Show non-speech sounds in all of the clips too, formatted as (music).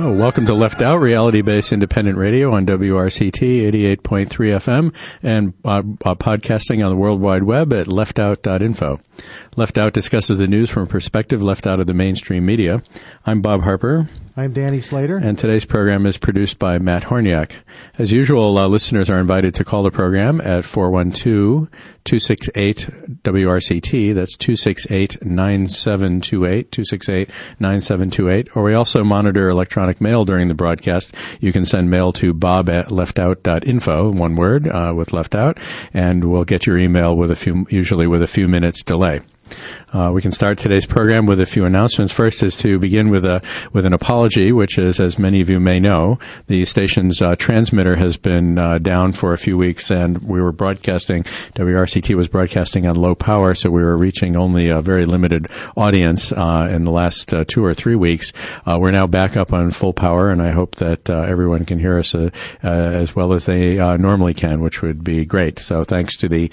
Oh, welcome to Left Out, reality-based independent radio on WRCT 88.3 FM and uh, uh, podcasting on the World Wide Web at leftout.info. Left Out discusses the news from a perspective left out of the mainstream media. I'm Bob Harper. I'm Danny Slater. And today's program is produced by Matt Horniak. As usual, uh, listeners are invited to call the program at 412-268-WRCT. That's 268-9728, 268-9728. Or we also monitor electronic mail during the broadcast. You can send mail to bob at leftout.info, one word, uh, with left out, and we'll get your email with a few, usually with a few minutes delay. Uh, we can start today's program with a few announcements. First is to begin with a with an apology, which is, as many of you may know, the station's uh, transmitter has been uh, down for a few weeks, and we were broadcasting. WRCT was broadcasting on low power, so we were reaching only a very limited audience uh, in the last uh, two or three weeks. Uh, we're now back up on full power, and I hope that everyone can hear us as well as they normally can, which would be great. So thanks to the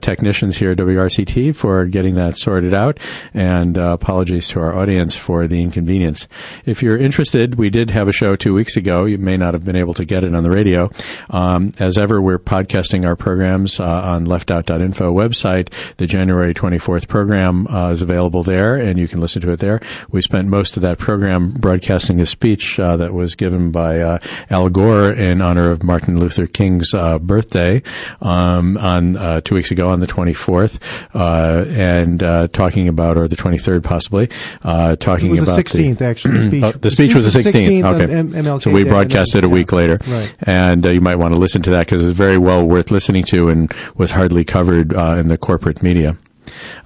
technicians here at WRCT for getting that sorted out, and uh, apologies to our audience for the inconvenience. If you're interested, we did have a show two weeks ago. You may not have been able to get it on the radio. Um, as ever, we're podcasting our programs uh, on leftout.info website. The January 24th program uh, is available there, and you can listen to it there. We spent most of that program broadcasting a speech uh, that was given by uh, Al Gore in honor of Martin Luther King's uh, birthday um, on two weeks ago on the 24th, and talking about, or the 23rd possibly, uh, talking about the 16th the, actually. The (clears throat) speech, oh, the speech was the 16th. 16th okay, M- MLK so we broadcast it a week later, right. and uh, you might want to listen to that because it's very well worth listening to and was hardly covered uh, in the corporate media.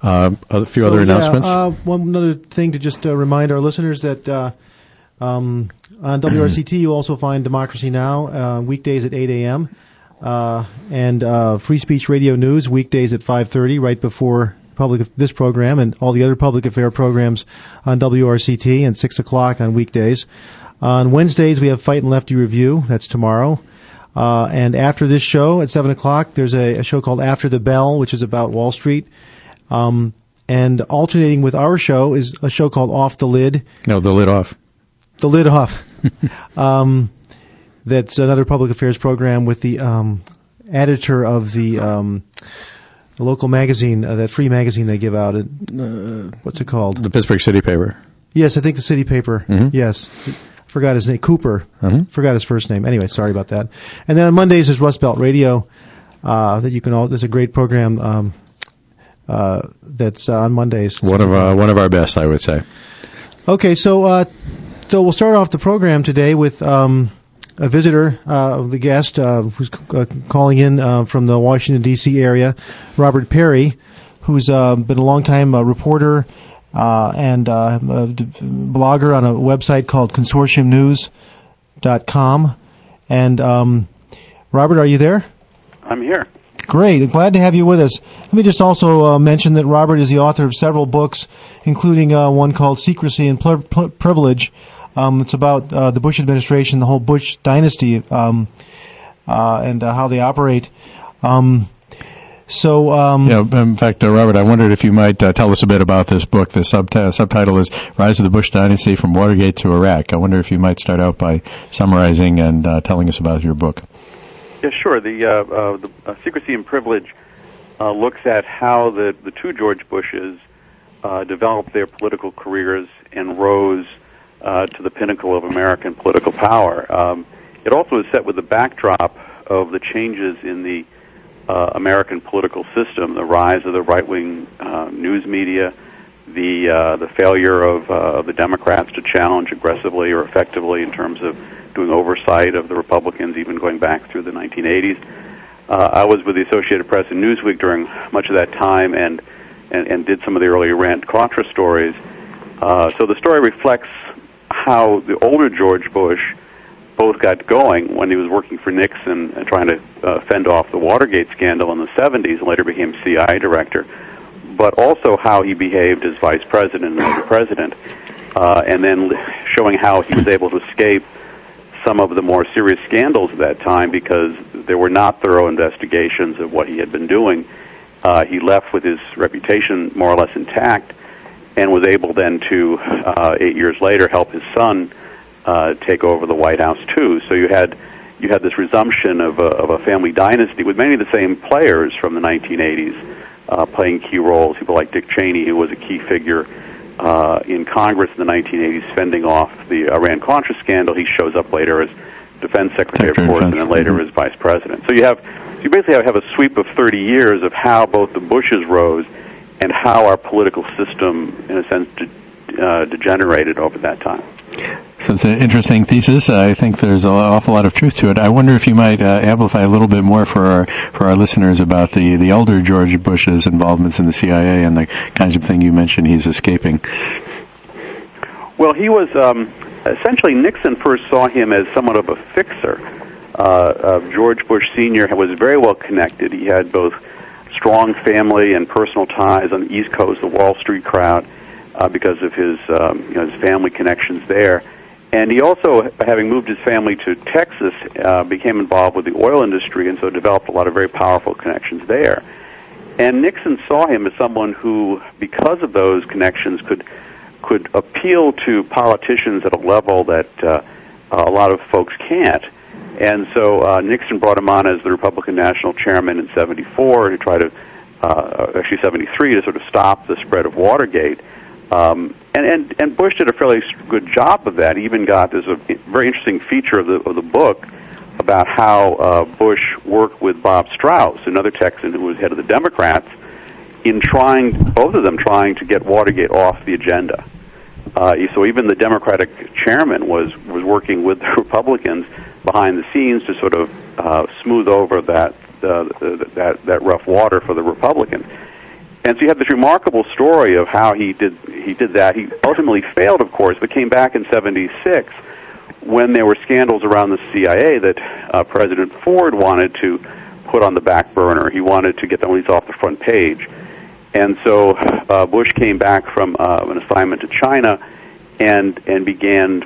Uh, a few so, other yeah, announcements. Uh, one other thing to just uh, remind our listeners that uh, um, on (clears throat) WRCT you also find Democracy Now weekdays at 8 a.m. and Free Speech Radio News weekdays at 5:30, right before public this program and all the other public affair programs on WRCT and six o'clock on weekdays. On Wednesdays we have Fight and Lefty Review. That's tomorrow. Uh, and after this show at seven o'clock, there's a, a, show called After the Bell, which is about Wall Street. Um, and alternating with our show is a show called Off the Lid. No, the lid off. The lid off. (laughs) um, that's another public affairs program with the um, editor of the um, the local magazine, uh, that free magazine they give out. uh, what's it called? The Pittsburgh City Paper. Yes, I think the City Paper. Mm-hmm. Yes. Forgot his name. Cooper. Mm-hmm. Forgot his first name. Anyway, sorry about that. And then on Mondays there's Rust Belt Radio. Uh, that you can all. There's a great program um, uh, that's uh, on Mondays. One of uh, one of our best, I would say. Okay, so uh, so we'll start off the program today with um, a visitor, uh, the guest uh, who's uh, calling in uh, from the Washington D.C. area, Robert Parry, who's uh, been a longtime uh, reporter and blogger on a website called ConsortiumNews.com. And um, Robert, are you there? I'm here. Great. Glad to have you with us. Let me just also uh, mention that Robert is the author of several books, including uh, one called Secrecy and Privilege, um, it's about uh, the Bush administration, the whole Bush dynasty, um, uh, and uh, how they operate. Um, so, um, yeah. In fact, uh, Robert, I wondered if you might uh, tell us a bit about this book. The subti- subtitle is "Rise of the Bush Dynasty from Watergate to Iraq." I wonder if you might start out by summarizing and uh, telling us about your book. Yeah, sure. The, the Secrecy and Privilege looks at how the the two George Bushes developed their political careers and rose uh, to the pinnacle of American political power. Um, it also is set with the backdrop of the changes in the uh, American political system, the rise of the right-wing uh, news media, the uh, the failure of, uh, the Democrats to challenge aggressively or effectively in terms of doing oversight of the Republicans, even going back through the 1980s. Uh, I was with the Associated Press and Newsweek during much of that time, and and, and did some of the early Iran Contra stories. Uh, so the story reflects how the older George Bush both got going when he was working for Nixon and trying to uh, fend off the Watergate scandal in the 70s and later became CIA director, but also how he behaved as vice president and later president, uh, and then showing how he was able to escape some of the more serious scandals of that time because there were not thorough investigations of what he had been doing. Uh, he left with his reputation more or less intact and was able then to, uh, eight years later, help his son uh, take over the White House too. So you had you had this resumption of a, of a family dynasty with many of the same players from the 1980s uh, playing key roles. People like Dick Cheney, who was a key figure uh, in Congress in the 1980s, fending off the Iran Contra scandal. He shows up later as defense secretary, Secretary of course, and then later Mhm. as vice president. So you have you basically have a sweep of 30 years of how both the Bushes rose and how our political system, in a sense, de- uh, degenerated over that time. So it's an interesting thesis. I think there's an awful lot of truth to it. I wonder if you might uh, amplify a little bit more for our for our listeners about the the elder George Bush's involvements in the CIA and the kinds of thing you mentioned he's escaping. Well, he was um, essentially Nixon first saw him as somewhat of a fixer. Uh, uh, George Bush Sr. was very well connected. He had both strong family and personal ties on the East Coast, the Wall Street crowd, uh, because of his um, you know his family connections there. And he also, having moved his family to Texas, uh, became involved with the oil industry, and so developed a lot of very powerful connections there. And Nixon saw him as someone who, because of those connections, could could appeal to politicians at a level that uh, a lot of folks can't. And so uh, Nixon brought him on as the Republican National Chairman in '74 to try to, uh, actually '73, to sort of stop the spread of Watergate. Um, and, and and Bush did a fairly good job of that. He even got there's a very interesting feature of the of the book about how uh, Bush worked with Bob Strauss, another Texan who was head of the Democrats, in trying both of them trying to get Watergate off the agenda. Uh, so even the Democratic chairman was was working with the (laughs) Republicans behind the scenes to sort of uh, smooth over that uh, that that rough water for the Republicans. And so you have this remarkable story of how he did he did that. He ultimately failed, of course, but came back in '76 when there were scandals around the CIA that uh, President Ford wanted to put on the back burner. He wanted to get the least off the front page. And so uh, Bush came back from uh, an assignment to China and and began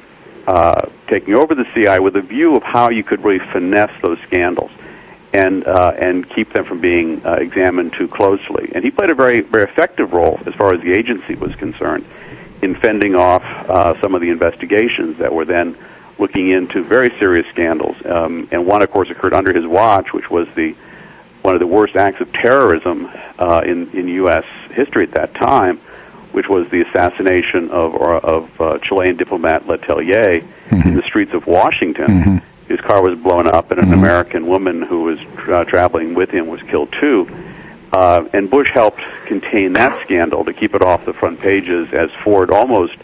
uh, taking over the CIA with a view of how you could really finesse those scandals and uh, and keep them from being uh, examined too closely. And he played a very very effective role as far as the agency was concerned in fending off uh, some of the investigations that were then looking into very serious scandals. Um, and one, of course, occurred under his watch, which was the one of the worst acts of terrorism uh, in in U.S. history at that time, which was the assassination of of uh, Chilean diplomat Letelier in the streets of Washington. His car was blown up, and an American woman who was uh, traveling with him was killed too. Uh, and Bush helped contain that scandal to keep it off the front pages, as Ford almost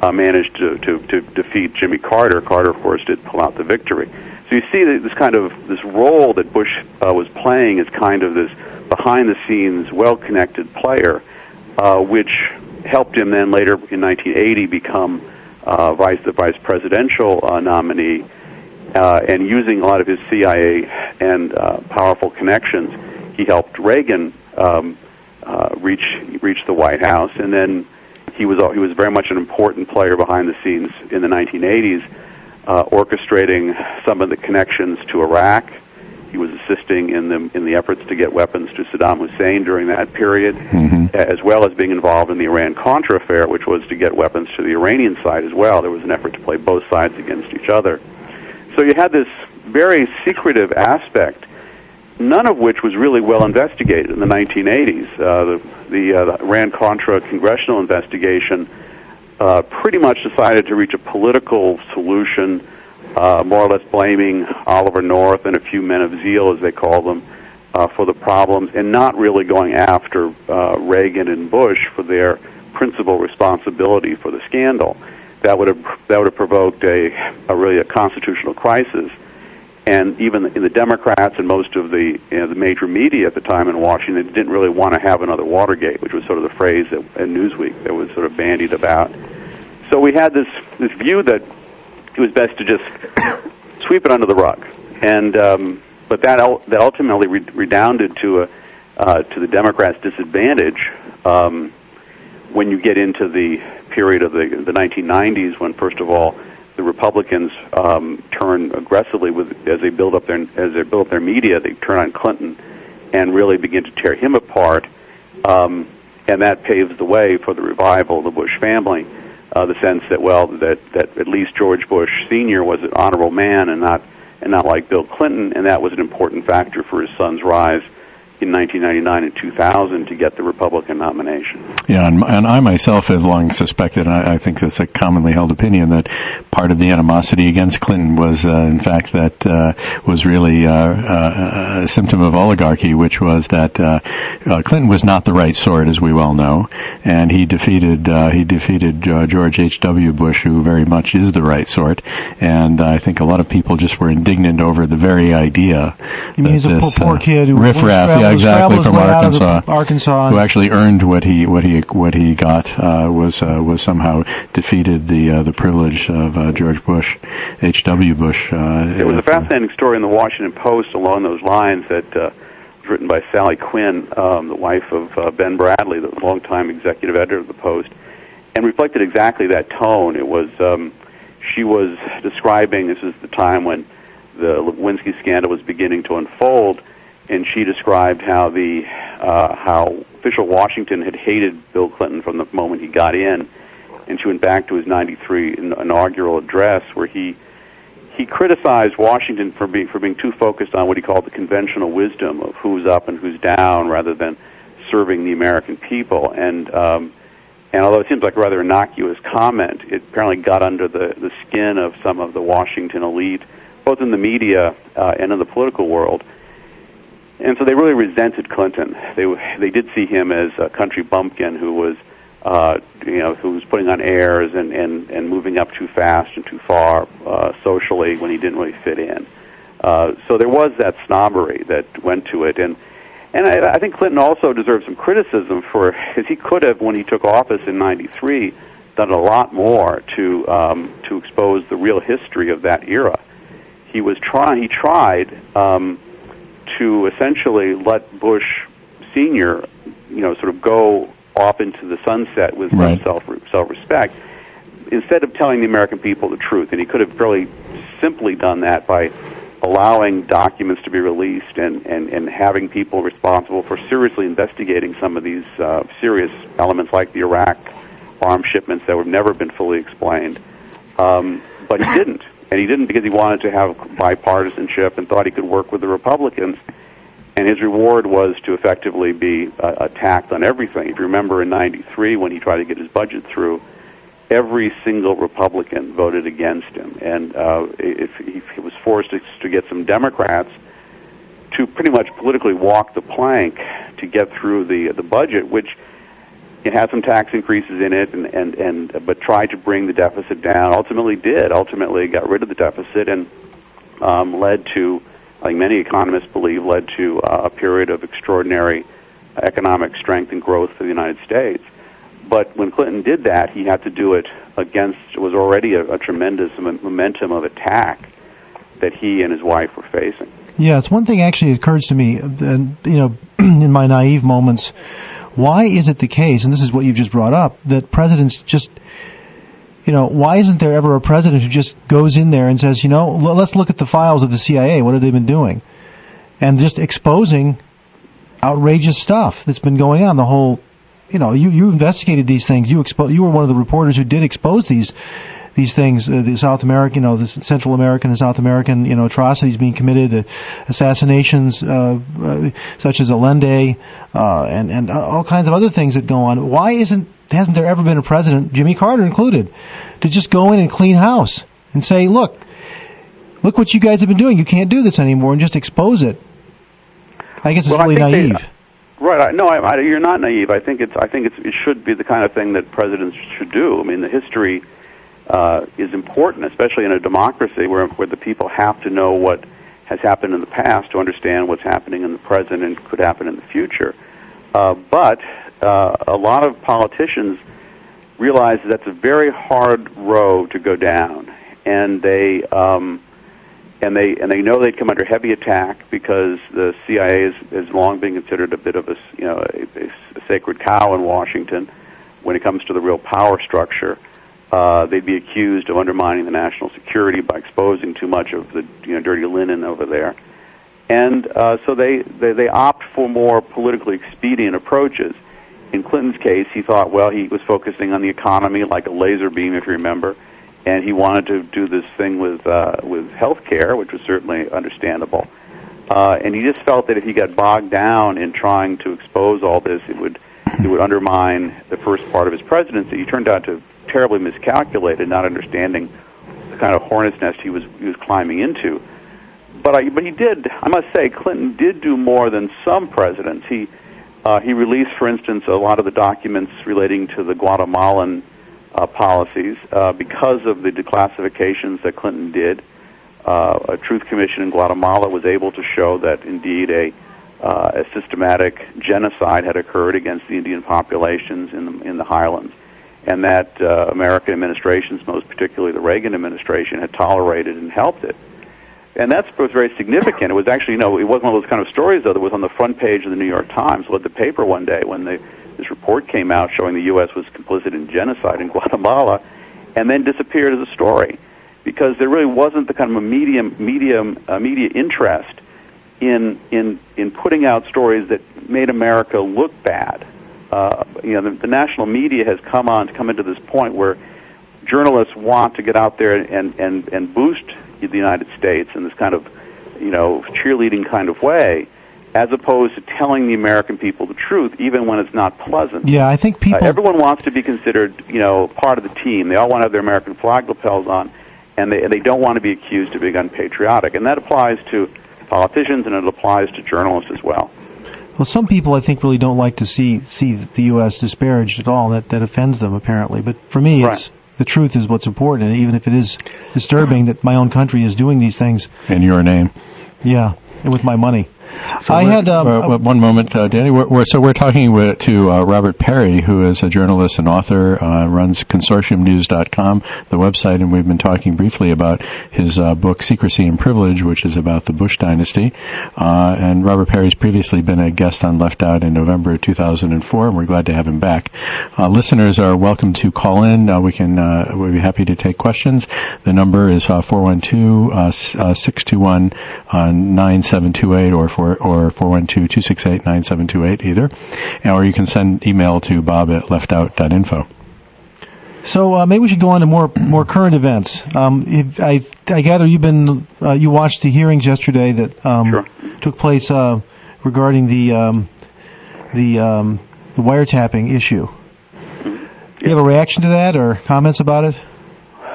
uh, managed to, to, to defeat Jimmy Carter. Carter, of course, did pull out the victory. So you see this kind of this role that Bush uh, was playing as kind of this behind-the-scenes, well-connected player, uh, which helped him then later in 1980 become uh, vice the vice presidential uh, nominee, uh, and using a lot of his CIA and uh, powerful connections, he helped Reagan um, uh, reach reach the White House, and then he was he was very much an important player behind the scenes in the 1980s, uh, orchestrating some of the connections to Iraq. He was assisting in the in the efforts to get weapons to Saddam Hussein during that period, as well as being involved in the Iran Contra affair, which was to get weapons to the Iranian side as well. There was an effort to play both sides against each other. So you had this very secretive aspect, none of which was really well investigated in the 1980s. Uh, the the, uh, the Iran Contra congressional investigation uh, pretty much decided to reach a political solution, uh, more or less blaming Oliver North and a few men of zeal, as they call them, uh, for the problems, and not really going after uh, Reagan and Bush for their principal responsibility for the scandal. That would have that would have provoked a, a really a constitutional crisis and even in the Democrats and most of the you know, the major media at the time in Washington didn't really want to have another Watergate, which was sort of the phrase that in Newsweek that was sort of bandied about. So we had this this view that it was best to just (coughs) sweep it under the rug, and um, but that that ultimately re- redounded to a uh, to the Democrats' disadvantage um, when you get into the period of the the 1990s, when first of all the Republicans um, turn aggressively with as they build up their as they build up their media. They turn on Clinton and really begin to tear him apart, um, and that paves the way for the revival of the Bush family. Uh, the sense that well that that at least George Bush Senior was an honorable man and not and not like Bill Clinton, and that was an important factor for his son's rise in 1999 and 2000 to get the Republican nomination. Yeah, and, and I myself have long suspected, and I, I think it's a commonly held opinion, that part of the animosity against Clinton was, uh, in fact, that uh, was really uh, uh a symptom of oligarchy, which was that uh, uh, Clinton was not the right sort, as we well know, and he defeated he defeated George H. W. Bush, who very much is the right sort, and I think a lot of people just were indignant over the very idea. You mean he's a poor, kid who riffraff, yeah, exactly from Arkansas, Arkansas, who actually earned what he what he what he got uh, was uh, was somehow defeated the uh, the privilege of uh, George Bush, H. W. Bush. Uh, it was a fascinating story in the Washington Post along those lines that uh, was written by Sally Quinn, um, the wife of Ben Bradlee, the longtime executive editor of the Post, and reflected exactly that tone. It was um, she was describing this is the time when the Lewinsky scandal was beginning to unfold and she described how the uh, how official Washington had hated Bill Clinton from the moment he got in, and she went back to his '93 inaugural address where he he criticized Washington for being for being too focused on what he called the conventional wisdom of who's up and who's down, rather than serving the American people. And um, and although it seems like a rather innocuous comment, it apparently got under the the skin of some of the Washington elite, both in the media uh, and in the political world and so they really resented Clinton. They they did see him as a country bumpkin who was, uh, you know, who was putting on airs and and and moving up too fast and too far uh, socially when he didn't really fit in. Uh, so there was that snobbery that went to it, and and I, I think Clinton also deserves some criticism for because he could have, when he took office in '93, done a lot more to um, to expose the real history of that era. He was trying. He tried. Um, to essentially let Bush Senior, you know, sort of go off into the sunset with right. self self respect, instead of telling the American people the truth. And he could have fairly simply done that by allowing documents to be released and, and, and having people responsible for seriously investigating some of these uh, serious elements like the Iraq arms shipments that have never been fully explained. Um, but he didn't and he didn't because he wanted to have bipartisanship and thought he could work with the Republicans. And his reward was to effectively be uh, attacked on everything. If you remember in '93 when he tried to get his budget through, every single Republican voted against him, and uh, if he, he was forced to, to get some Democrats to pretty much politically walk the plank to get through the the budget, which it had some tax increases in it, and, and, and but tried to bring the deficit down. Ultimately, did ultimately got rid of the deficit and um, led to, like many economists believe, led to uh, a period of extraordinary economic strength and growth for the United States. But when Clinton did that, he had to do it against was already a, a tremendous momentum of attack that he and his wife were facing. Yeah, it's one thing actually occurs to me, and you know, (clears throat) in my naive moments why is it the case, and this is what you've just brought up, that presidents just, you know, why isn't there ever a president who just goes in there and says, you know, let's look at the files of the CIA. What have they been doing? And just exposing outrageous stuff that's been going on. The whole, you know, you, you investigated these things. You expo- you were one of the reporters who did expose these these things, uh, the South American, you know, the Central American and South American, you know, atrocities being committed, uh, assassinations uh, uh such as Allende, uh, and and all kinds of other things that go on. Why isn't hasn't there ever been a president, Jimmy Carter included, to just go in and clean house and say, look, look what you guys have been doing. You can't do this anymore, and just expose it. I guess it's well, really naive. They, Right. No, I, I, you're not naive. I think it's. I think it's. It should be the kind of thing that presidents should do. I mean, the history uh, is important, especially in a democracy where, where the people have to know what has happened in the past to understand what's happening in the present and could happen in the future. Uh, but uh, a lot of politicians realize that that's a very hard road to go down, and they um, and they and they know they'd come under heavy attack because the CIA is has, long been considered a bit of a you know a, a sacred cow in Washington when it comes to the real power structure. Uh, they'd be accused of undermining the national security by exposing too much of the you know, dirty linen over there. And uh, so they, they, they opt for more politically expedient approaches. in Clinton's case, he thought, well, he was focusing on the economy like a laser beam, if you remember, and he wanted to do this thing with uh, with health care, which was certainly understandable. Uh, and he just felt that if he got bogged down in trying to expose all this, it would it would undermine the first part of his presidency. He turned out to terribly miscalculated, not understanding the kind of hornet's nest he was he was climbing into. But I, but he did. I must say, Clinton did do more than some presidents. He uh, he released, for instance, a lot of the documents relating to the Guatemalan uh, policies uh, because of the declassifications that Clinton did. Uh, a truth commission in Guatemala was able to show that indeed a uh, a systematic genocide had occurred against the Indian populations in the in the highlands, and that uh, American administrations, most particularly the Reagan administration, had tolerated and helped it. And that was very significant. It was actually, you know, it wasn't one of those kind of stories though that was on the front page of the New York Times, led the paper one day when the, this report came out showing the U.S. was complicit in genocide in Guatemala, and then disappeared as a story because there really wasn't the kind of a medium, medium, uh, media interest in in in putting out stories that made America look bad. Uh, you know, the, the national media has come on to come into this point where journalists want to get out there and and and boost the United States in this kind of you know cheerleading kind of way as opposed to telling the American people the truth, even when it's not pleasant. Yeah, I think people. Uh, everyone wants to be considered, you know, part of the team. They all want to have their American flag lapels on, and they and they don't want to be accused of being unpatriotic. And that applies to politicians, and it applies to journalists as well. Well, some people I think really don't like to see see the U.S. disparaged at all. That that offends them apparently. But for me, Right. it's the truth is what's important. And even if it is disturbing that my own country is doing these things, In your name. yeah, and with my money. So I had um, uh, one moment, uh, Danny. We're, we're, so we're talking with, to uh, Robert Parry, who is a journalist and author, uh, runs consortiumnews.com, the website, and we've been talking briefly about his uh, book Secrecy and Privilege, which is about the Bush dynasty. Uh, and Robert Parry's previously been a guest on Left Out in November 2004, and we're glad to have him back. Uh, listeners are welcome to call in. Uh, we can uh, we'd be happy to take questions. The number is uh, 412 uh, s- uh, 621 uh, 9728 or four or 412 268 9728 either, or you can send email to bob at leftout.info. So uh, maybe we should go on to more more current events. Um, if, I I gather you've been uh, you watched the hearings yesterday that um, Sure. took place uh, regarding the um, the um, the wiretapping issue. Do you have a reaction to that or comments about it?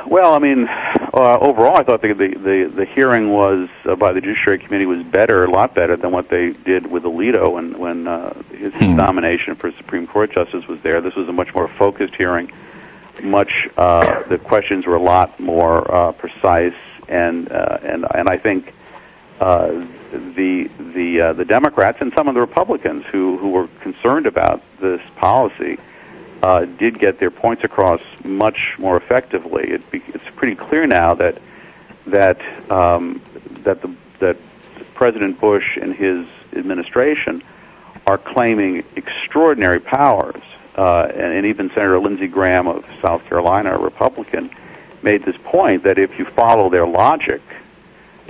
Well, I mean, uh, overall, I thought the the the, the hearing was uh, by the Judiciary Committee was better, a lot better than what they did with Alito when when uh, his Hmm. nomination for Supreme Court justice was there. This was a much more focused hearing. Much uh, the questions were a lot more uh, precise, and uh, and and I think uh, the the uh, the Democrats and some of the Republicans who who were concerned about this policy uh, did get their points across much more effectively. It be, it's pretty clear now that that um, that the that President Bush and his administration are claiming extraordinary powers, uh, and, and even Senator Lindsey Graham of South Carolina, a Republican, made this point that if you follow their logic,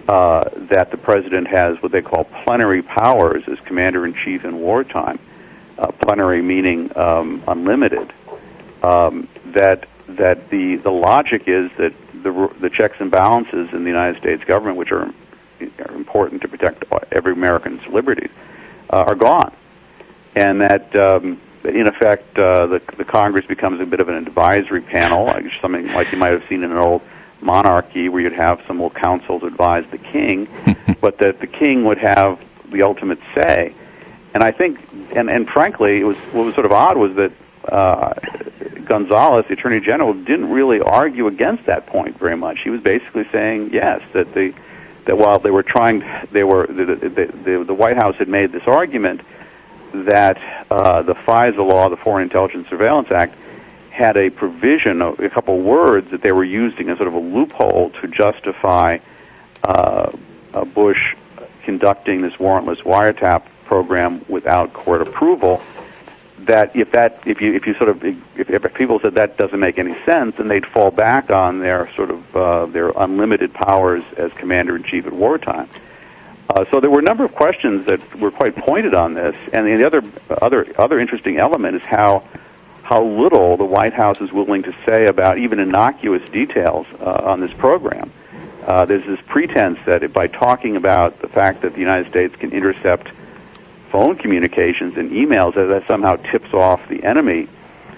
uh, that the president has what they call plenary powers as commander in chief in wartime. Uh, plenary meaning um, unlimited. Um, that that the the logic is that the the checks and balances in the United States government, which are, are important to protect every American's liberties, uh, are gone, and that um, in effect uh, the the Congress becomes a bit of an advisory panel, like something like you might have seen in an old monarchy where you'd have some old council to advise the king, (laughs) but that the king would have the ultimate say. And I think, and, and frankly, it was what was sort of odd was that uh, Gonzales, the Attorney General, didn't really argue against that point very much. He was basically saying yes that the that while they were trying, they were the the, the, the White House had made this argument that uh, the FISA law, the Foreign Intelligence Surveillance Act, had a provision, a, couple words that they were using as sort of a loophole to justify uh, uh, Bush conducting this warrantless wiretap program without court approval. That if that if you if you sort of if, if people said that doesn't make any sense, then they'd fall back on their sort of uh, their unlimited powers as commander in chief at wartime. Uh, so there were a number of questions that were quite pointed on this, and the other other other interesting element is how how little the White House is willing to say about even innocuous details uh, on this program. Uh, there's this pretense that by talking about the fact that the United States can intercept phone communications and emails, that that somehow tips off the enemy.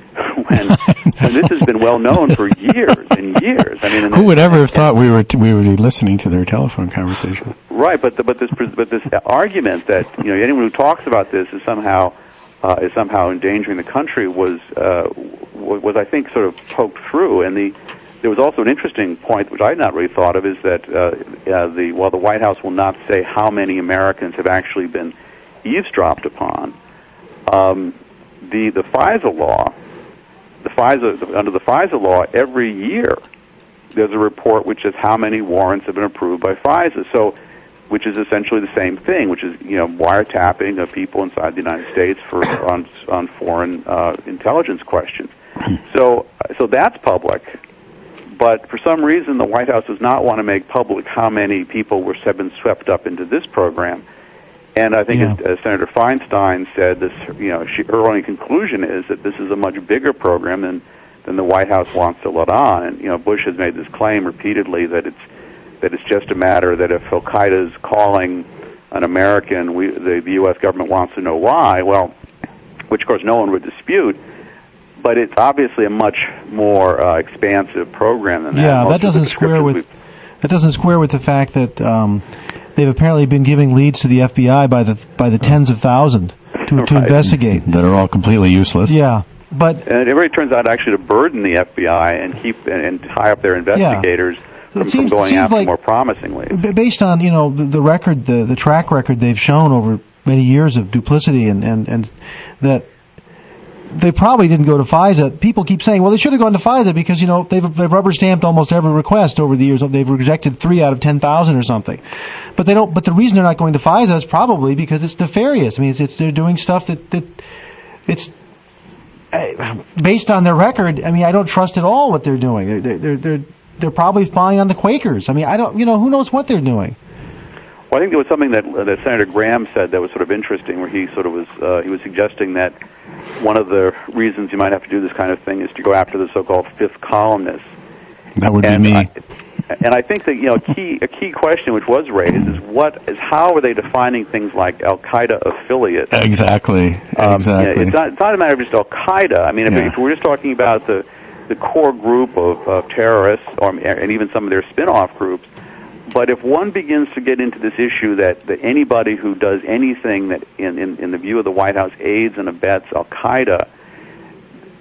(laughs) when, (laughs) when this has been well known for years and years. I mean, who would ever have thought we were t- we would be listening to their telephone conversation? Right, but the, but this but this argument that you know anyone who talks about this is somehow uh, is somehow endangering the country was uh, was I think sort of poked through, and the there was also an interesting point which I had not really thought of is that uh, uh, the while the White House will not say how many Americans have actually been eavesdropped upon, um, the the FISA law the FISA under the FISA law every year there's a report which says how many warrants have been approved by FISA. So, which is essentially the same thing, which is you know wiretapping of people inside the United States for on on foreign uh, intelligence questions. So, so that's public. But for some reason, the White House does not want to make public how many people were have been swept up into this program. And I think, Yeah. as, as Senator Feinstein said, this you know she, her only conclusion is that this is a much bigger program than than the White House wants to let on. And you know, Bush has made this claim repeatedly that it's that it's just a matter that if Al Qaeda is calling an American, we, the, the U.S. government wants to know why. Well, which of course no one would dispute. But it's obviously a much more uh, expansive program than that. Yeah, Most that doesn't square with that doesn't square with the fact that um, they've apparently been giving leads to the FBI by the by the tens of thousands to, to Right. investigate. That are all completely useless. Yeah, but And it really turns out actually to burden the FBI and keep and, and tie up their investigators from, from seems- going seems after like- more promisingly. based on you know the, the record, the the track record they've shown over many years of duplicity, and and and that they probably didn't go to FISA. People keep saying, well, they should have gone to FISA because you know they've they've rubber stamped almost every request over the years. They've rejected three out of ten thousand or something. But they don't. But the reason they're not going to FISA is probably because it's nefarious. I mean, it's, it's they're doing stuff that that it's uh, based on their record. I mean, I don't trust at all what they're doing. They're they're they're they're, probably spying on the Quakers. I mean, I don't. You know, who knows what they're doing. Well, I think there was something that that Senator Graham said that was sort of interesting, where he sort of was uh, he was suggesting that one of the reasons you might have to do this kind of thing is to go after the so-called fifth columnists. That would and be me. I, and I think that you know a key a key question which was raised is what is how are they defining things like Al Qaeda affiliates? exactly. Um, exactly. yeah, it's not it's not a matter of just Al Qaeda. I mean, if, Yeah. if we're just talking about the the core group of, of terrorists, or and even some of their spin-off groups, but if one begins to get into this issue that, that anybody who does anything that, in, in, in the view of the White House, aids and abets Al Qaeda,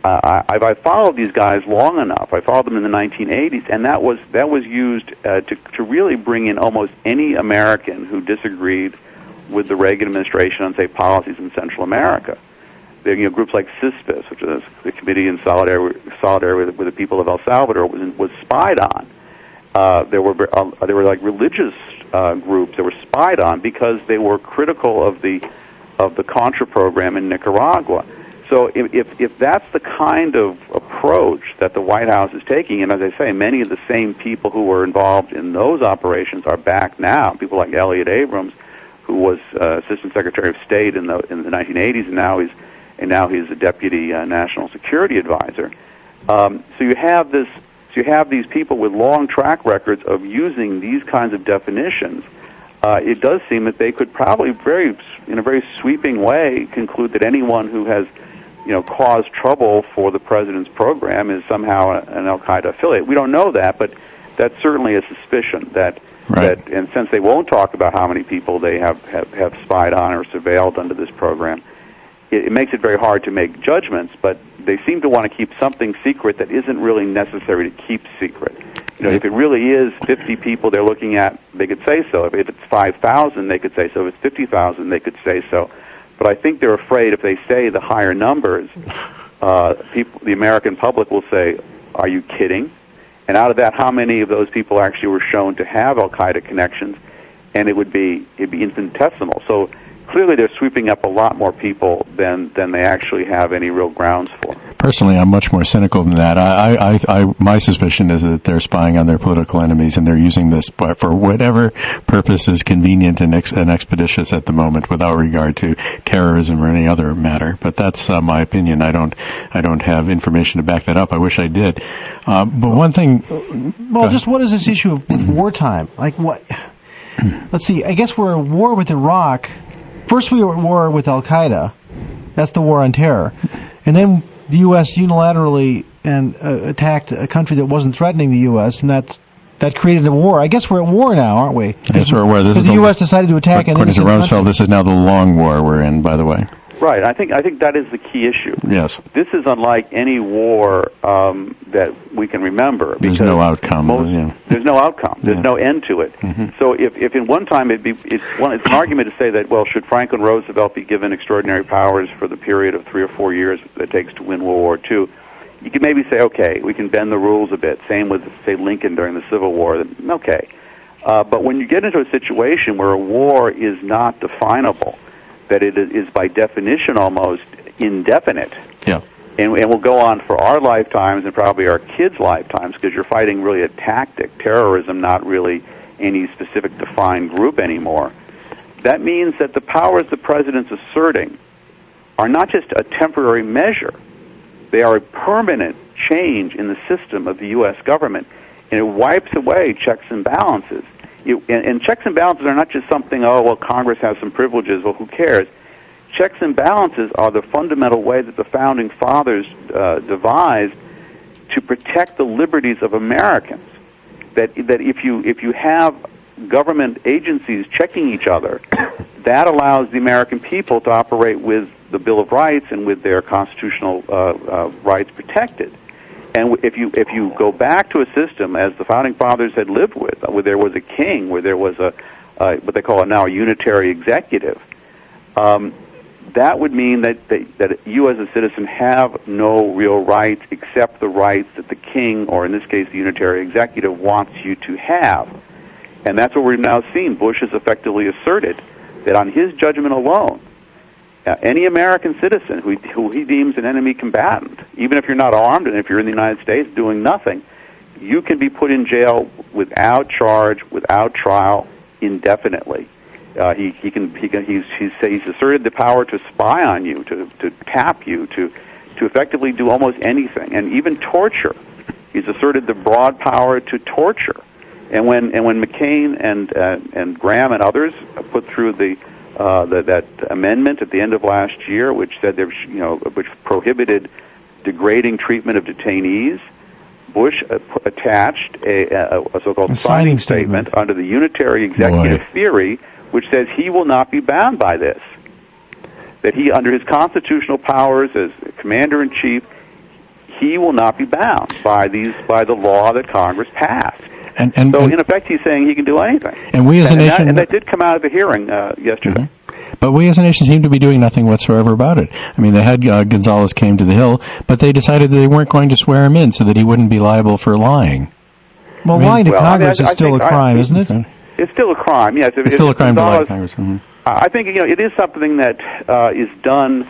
uh, I, I've, I've followed these guys long enough. I followed them in the 1980s, and that was that was used uh, to to really bring in almost any American who disagreed with the Reagan administration on, say, policies in Central America. There, you know, groups like CISPES, which is the Committee in Solidarity, solidarity with, with the People of El Salvador, was, was spied on. Uh, there were uh, there were like religious uh, groups that were spied on because they were critical of the of the Contra program in Nicaragua. So if, if if that's the kind of approach that the White House is taking, and as I say, many of the same people who were involved in those operations are back now. People like Elliott Abrams, who was uh, Assistant Secretary of State in the in the 1980s, and now he's and now he's a Deputy uh, National Security Advisor. Um, so you have this. You have these people with long track records of using these kinds of definitions. Uh, it does seem that they could probably very, in a very sweeping way, conclude that anyone who has, you know, caused trouble for the president's program is somehow an Al Qaeda affiliate. We don't know that, but that's certainly a suspicion that Right. that, and since they won't talk about how many people they have have, have spied on or surveilled under this program, it, it makes it very hard to make judgments. But they seem to want to keep something secret that isn't really necessary to keep secret. You know, if it really is 50 people they're looking at, they could say so. If, if it's 5,000, they could say so. If it's 50,000, they could say so. But I think they're afraid if they say the higher numbers, (laughs) uh, people, the American public will say, "Are you kidding?" And out of that, how many of those people actually were shown to have Al Qaeda connections? And it would be it'd be infinitesimal. So clearly, they're sweeping up a lot more people than than they actually have any real grounds for. personally, I'm much more cynical than that. I, I, I, my suspicion is that they're spying on their political enemies and they're using this for whatever purpose is convenient and, ex- and expeditious at the moment, without regard to terrorism or any other matter. But that's uh, my opinion. I don't, I don't have information to back that up. I wish I did. Uh, but one thing. Well, just what is this issue of wartime? Like what? Let's see. I guess we're at war with Iraq. First, we were at war with Al Qaeda. That's the war on terror, and then the U.S. unilaterally and uh, attacked a country that wasn't threatening the U.S. and that's that created a war. I guess we're at war now, aren't we? Yes, we're at war. This is the, the U.S. decided to attack an According to Rumsfeld, country. this is now the long war we're in. By the way. Right. I think I think that is the key issue. Yes. This is unlike any war um, that we can remember. There's no outcome. Most, yeah. There's no outcome. There's Yeah. no end to it. Mhm. So if, if in one time it'd be, it's, one, it's an argument to say that well, should Franklin Roosevelt be given extraordinary powers for the period of three or four years that it takes to win World War II? You could maybe say, okay, we can bend the rules a bit. Same with say Lincoln during the Civil War. Okay. Uh, but when you get into a situation where a war is not definable, that it is by definition almost indefinite, Yeah. and, and will go on for our lifetimes and probably our kids' lifetimes because you're fighting really a tactic, terrorism, not really any specific defined group anymore. That means that the powers the president's asserting are not just a temporary measure, they are a permanent change in the system of the U.S. government, and it wipes away checks and balances. You, and, and checks and balances are not just something, oh, well, Congress has some privileges, well, who cares? Checks and balances are the fundamental way that the founding fathers uh, devised to protect the liberties of Americans. That that if you if you have government agencies checking each other, (coughs) that allows the American people to operate with the Bill of Rights and with their constitutional uh, uh, rights protected. And if you if you go back to a system as the founding fathers had lived with, where there was a king, where there was a uh, what they call it now a unitary executive, um, that would mean that, that that you as a citizen have no real rights except the rights that the king, or in this case the unitary executive, wants you to have. And that's what we've now seen. Bush has effectively asserted that on his judgment alone, uh, any American citizen who, who he deems an enemy combatant, even if you're not armed and if you're in the United States doing nothing, you can be put in jail without charge, without trial, indefinitely. Uh, he, he can he can he's he's he's asserted the power to spy on you, to to tap you, to to effectively do almost anything, and even torture. He's asserted the broad power to torture. And when and when McCain and uh, and Graham and others put through the, uh, the that amendment at the end of last year, which said there, you know, which prohibited degrading treatment of detainees, Bush uh, attached a, a, a so-called A signing signing statement, statement. under the unitary executive Boy. theory, which says he will not be bound by this. That he, under his constitutional powers as commander in chief, he will not be bound by these by the law that Congress passed. And and, So and, in effect, he's saying he can do anything. and we as a and, nation, that, and that did come out of the hearing uh, yesterday. but we as a nation seem to be doing nothing whatsoever about it. I mean, they had uh, Gonzales came to the Hill, but they decided that they weren't going to swear him in so that he wouldn't be liable for lying. Well, I mean- lying to Well, I mean, Congress I- is still a a I- crime, isn't it? It's still a crime. Yes, if, It's still a if crime to lie to Gonzales- Congress. Mhm. I think you know it is something that uh, is done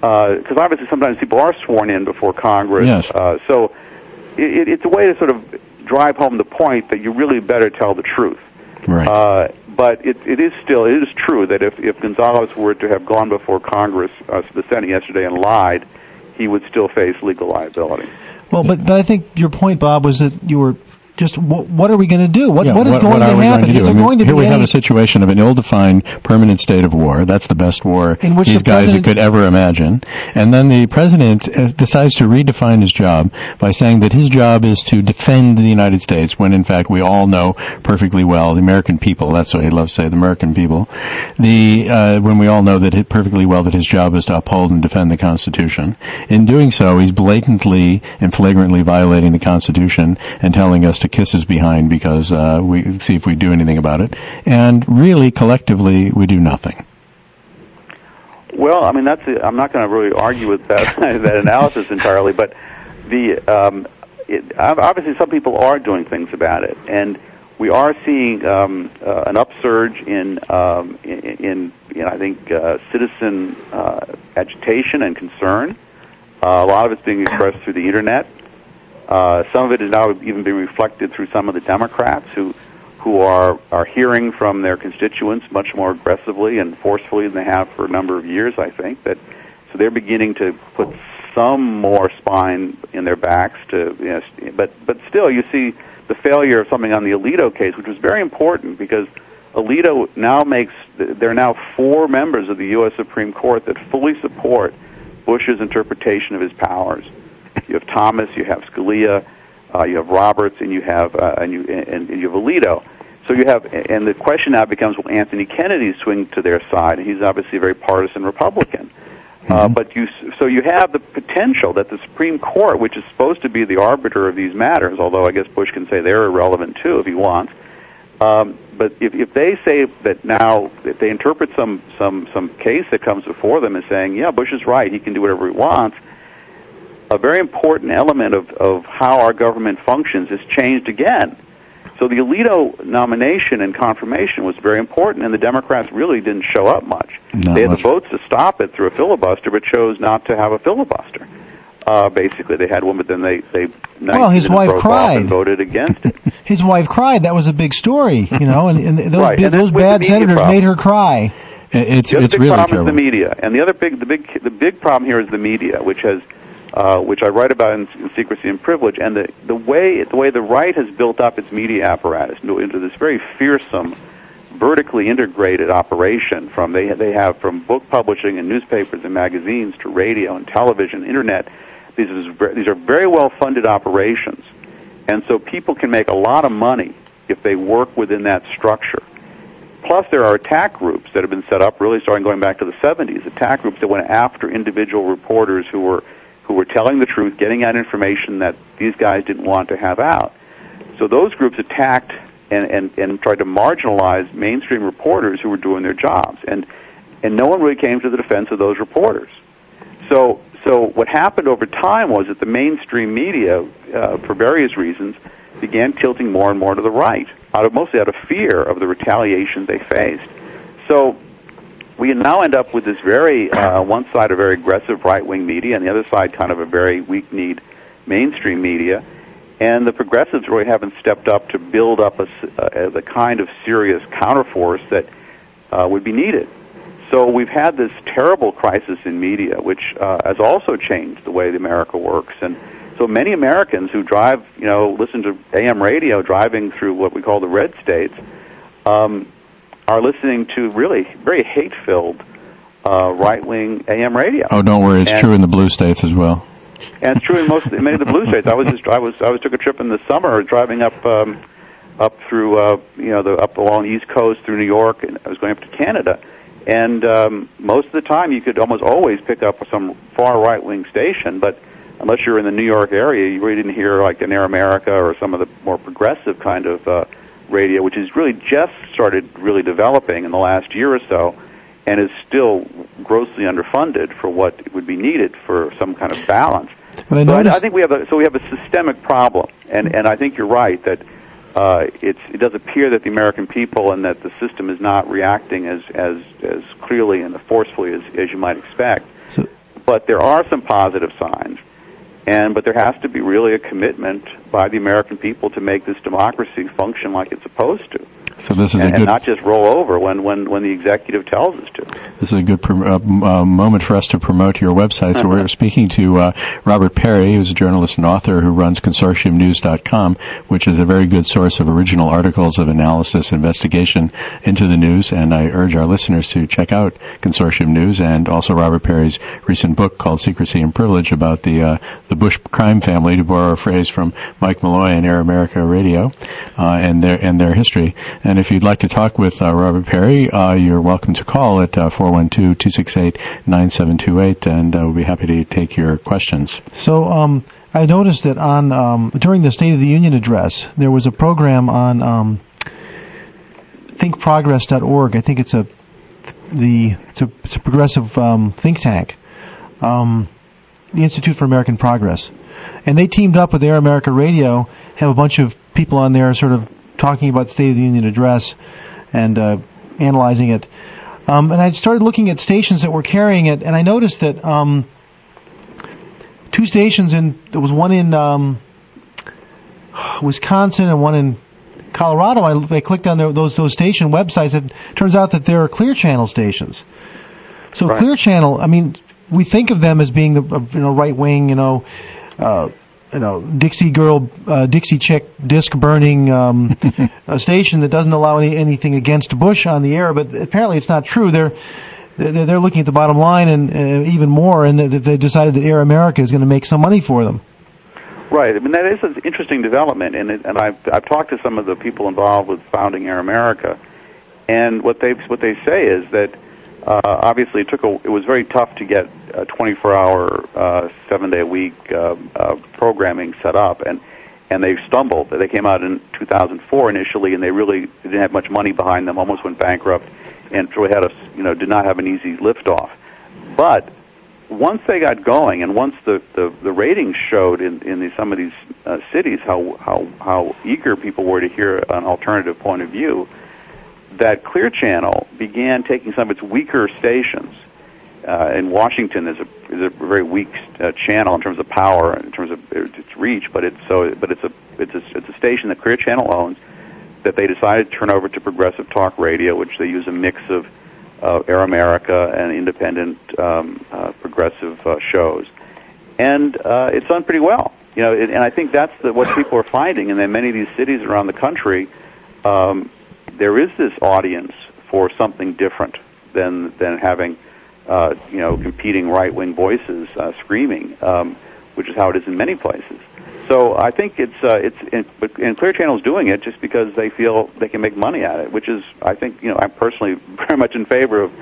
because obviously sometimes people are sworn in before Congress. Yes. Uh, so it, it's a way to sort of drive home the point that you really better tell the truth. Right. Uh, but it, it is still it is true that if, if Gonzales were to have gone before Congress, uh, the Senate yesterday, and lied, he would still face legal liability. Well, but, but I think your point, Bob, was that you were just what, what are we going to do? What, Yeah, what is going are to happen? Going to I mean, going to here be we have a situation of an ill-defined permanent state of war. That's the best war these the guys president- could ever imagine. And then the president uh, decides to redefine his job by saying that his job is to defend the United States, when in fact we all know perfectly well the American people. That's what he loves to say, the American people. The uh, when we all know that perfectly well that his job is to uphold and defend the Constitution. In doing so, he's blatantly and flagrantly violating the Constitution and telling us to kiss his behind because uh, we see if we do anything about it. And really, collectively, we do nothing. Well, I mean, that's. A, I'm not going to really argue with that (laughs) that analysis entirely, but the um, it, obviously some people are doing things about it, and we are seeing um, uh, an upsurge in um, in, in, in I think uh, citizen uh, agitation and concern Uh, a lot of it's being expressed through the internet. Uh, some of it is now even being reflected through some of the Democrats who who are are hearing from their constituents much more aggressively and forcefully than they have for a number of years. I think that so they're beginning to put some more spine in their backs to, you know, but but still you see the failure of something on the Alito case, which was very important because Alito now makes there are now four members of the U.S. Supreme Court that fully support Bush's interpretation of his powers. You have Thomas, you have Scalia, uh, you have Roberts, and you have uh, and you and, and you have Alito. So you have, and the question now becomes, will Anthony Kennedy swing to their side? And he's obviously a very partisan Republican. Uh, mm-hmm. but you, so you have the potential that the Supreme Court, which is supposed to be the arbiter of these matters, although I guess Bush can say they're irrelevant too if he wants. Um, but if, if they say that now, if they interpret some some some case that comes before them as saying, yeah, Bush is right, he can do whatever he wants, a very important element of of how our government functions has changed again. So the Alito nomination and confirmation was very important, and the Democrats really didn't show up much. Not they had much. the votes to stop it through a filibuster, but chose not to have a filibuster. Uh, basically, they had one, but then they they Well, his wife cried. and voted against it. (laughs) His wife cried. That was a big story, you know, and, and those, Right, and those that's with the bad senators problem. made her cry. It's the it's big really problem terrible. is the media, and the other big the big the big problem here is the media, which has uh, which I write about in, in Secrecy and Privilege, and the the way the way the right has built up its media apparatus into, into this very fearsome, vertically integrated operation. From they they have from book publishing and newspapers and magazines to radio and television, internet. These is these are very well funded operations, and so people can make a lot of money if they work within that structure. Plus, there are attack groups that have been set up, really starting going back to the 70s. Attack groups that went after individual reporters who were who were telling the truth, getting out information that these guys didn't want to have out. So those groups attacked and, and, and tried to marginalize mainstream reporters who were doing their jobs, and and no one really came to the defense of those reporters. So so what happened over time was that the mainstream media, uh, for various reasons, began tilting more and more to the right, out of mostly out of fear of the retaliation they faced. So we now end up with this very uh, one side a very aggressive right wing media, and the other side kind of a very weak kneed mainstream media. And the progressives really haven't stepped up to build up a, uh, the kind of serious counterforce that uh, would be needed. So we've had this terrible crisis in media, which uh, has also changed the way the America works. And so many Americans who drive, you know, listen to AM radio driving through what we call the red states, um, are listening to really very hate-filled uh, right-wing AM radio. Oh, don't worry, it's And- true in the blue states as well. and it's true in most many of the blue states. I was just I was I was took a trip in the summer driving up um, up through uh, you know the up along the East Coast through New York, and I was going up to Canada. And um, most of the time, you could almost always pick up some far right wing station, but unless you're in the New York area, you really didn't hear like an Air America or some of the more progressive kind of uh, radio, which has really just started really developing in the last year or so, and is still grossly underfunded for what would be needed for some kind of balance. But I So I, I think we have a so we have a systemic problem, and and I think you're right that uh, it's it does appear that the American people and that the system is not reacting as as as clearly and forcefully as as you might expect. So- but there are some positive signs, and but there has to be really a commitment by the American people to make this democracy function like it's supposed to, So this is a and, and good not just roll over when when when the executive tells us to. This is a good uh, uh, moment for us to promote your website. So Uh-huh. we're speaking to uh, Robert Parry, who's a journalist and author who runs ConsortiumNews.com, which is a very good source of original articles of analysis, investigation into the news. And I urge our listeners to check out Consortium News and also Robert Parry's recent book called Secrecy and Privilege about the uh, the Bush crime family, to borrow a phrase from Mike Malloy and Air America Radio, uh, and their and their history. And if you'd like to talk with uh, Robert Parry, uh, you're welcome to call at uh, 412-268-9728, and uh, we'll be happy to take your questions. So um, I noticed that on um, during the State of the Union address, there was a program on um, thinkprogress.org. I think it's a the it's a, it's a progressive um, think tank, um, the Institute for American Progress, and they teamed up with Air America Radio. Have a bunch of people on there, sort of talking about State of the Union address and uh, analyzing it. Um, and I started looking at stations that were carrying it, and I noticed that um, two stations in there was one in um, Wisconsin and one in Colorado. I, I clicked on their, those those station websites. And it turns out that there are Clear Channel stations. So Right. Clear Channel, I mean, we think of them as being the you know right wing, you know, uh, you know Dixie girl, uh, Dixie chick, disc burning um, a (laughs) station that doesn't allow any, anything against Bush on the air. But apparently, it's not true. They're they're they're looking at the bottom line and uh, even more, and they- they decided that Air America is going to make some money for them. Right. I mean, that is an interesting development, and it, and I've I've talked to some of the people involved with founding Air America, and what they what they say is that uh, obviously it took a it was very tough to get a 24 hour, uh, seven day a week uh, uh, programming set up, and and they stumbled. They came out in 2004 initially, and they really didn't have much money behind them, almost went bankrupt, and really had a you know did not have an easy liftoff. But once they got going, and once the, the, the ratings showed in, in the, some of these uh, cities how, how, how eager people were to hear an alternative point of view, that Clear Channel began taking some of its weaker stations. Uh, in Washington is a is a very weak uh, channel in terms of power, in terms of its reach, but it's so but it's a it's a it's a station that Clear Channel owns that they decided to turn over to Progressive Talk Radio, which they use a mix of uh, Air America and independent um, uh, progressive uh, shows, and uh, it's done pretty well. You know, it, and I think that's the, what people are finding, and in many of these cities around the country, um, there is this audience for something different than than having uh, you know competing right wing voices uh, screaming, um, which is how it is in many places. So I think it's uh, it's and, and Clear Channel is doing it just because they feel they can make money at it, which is I think you know I'm personally (laughs) very much in favor of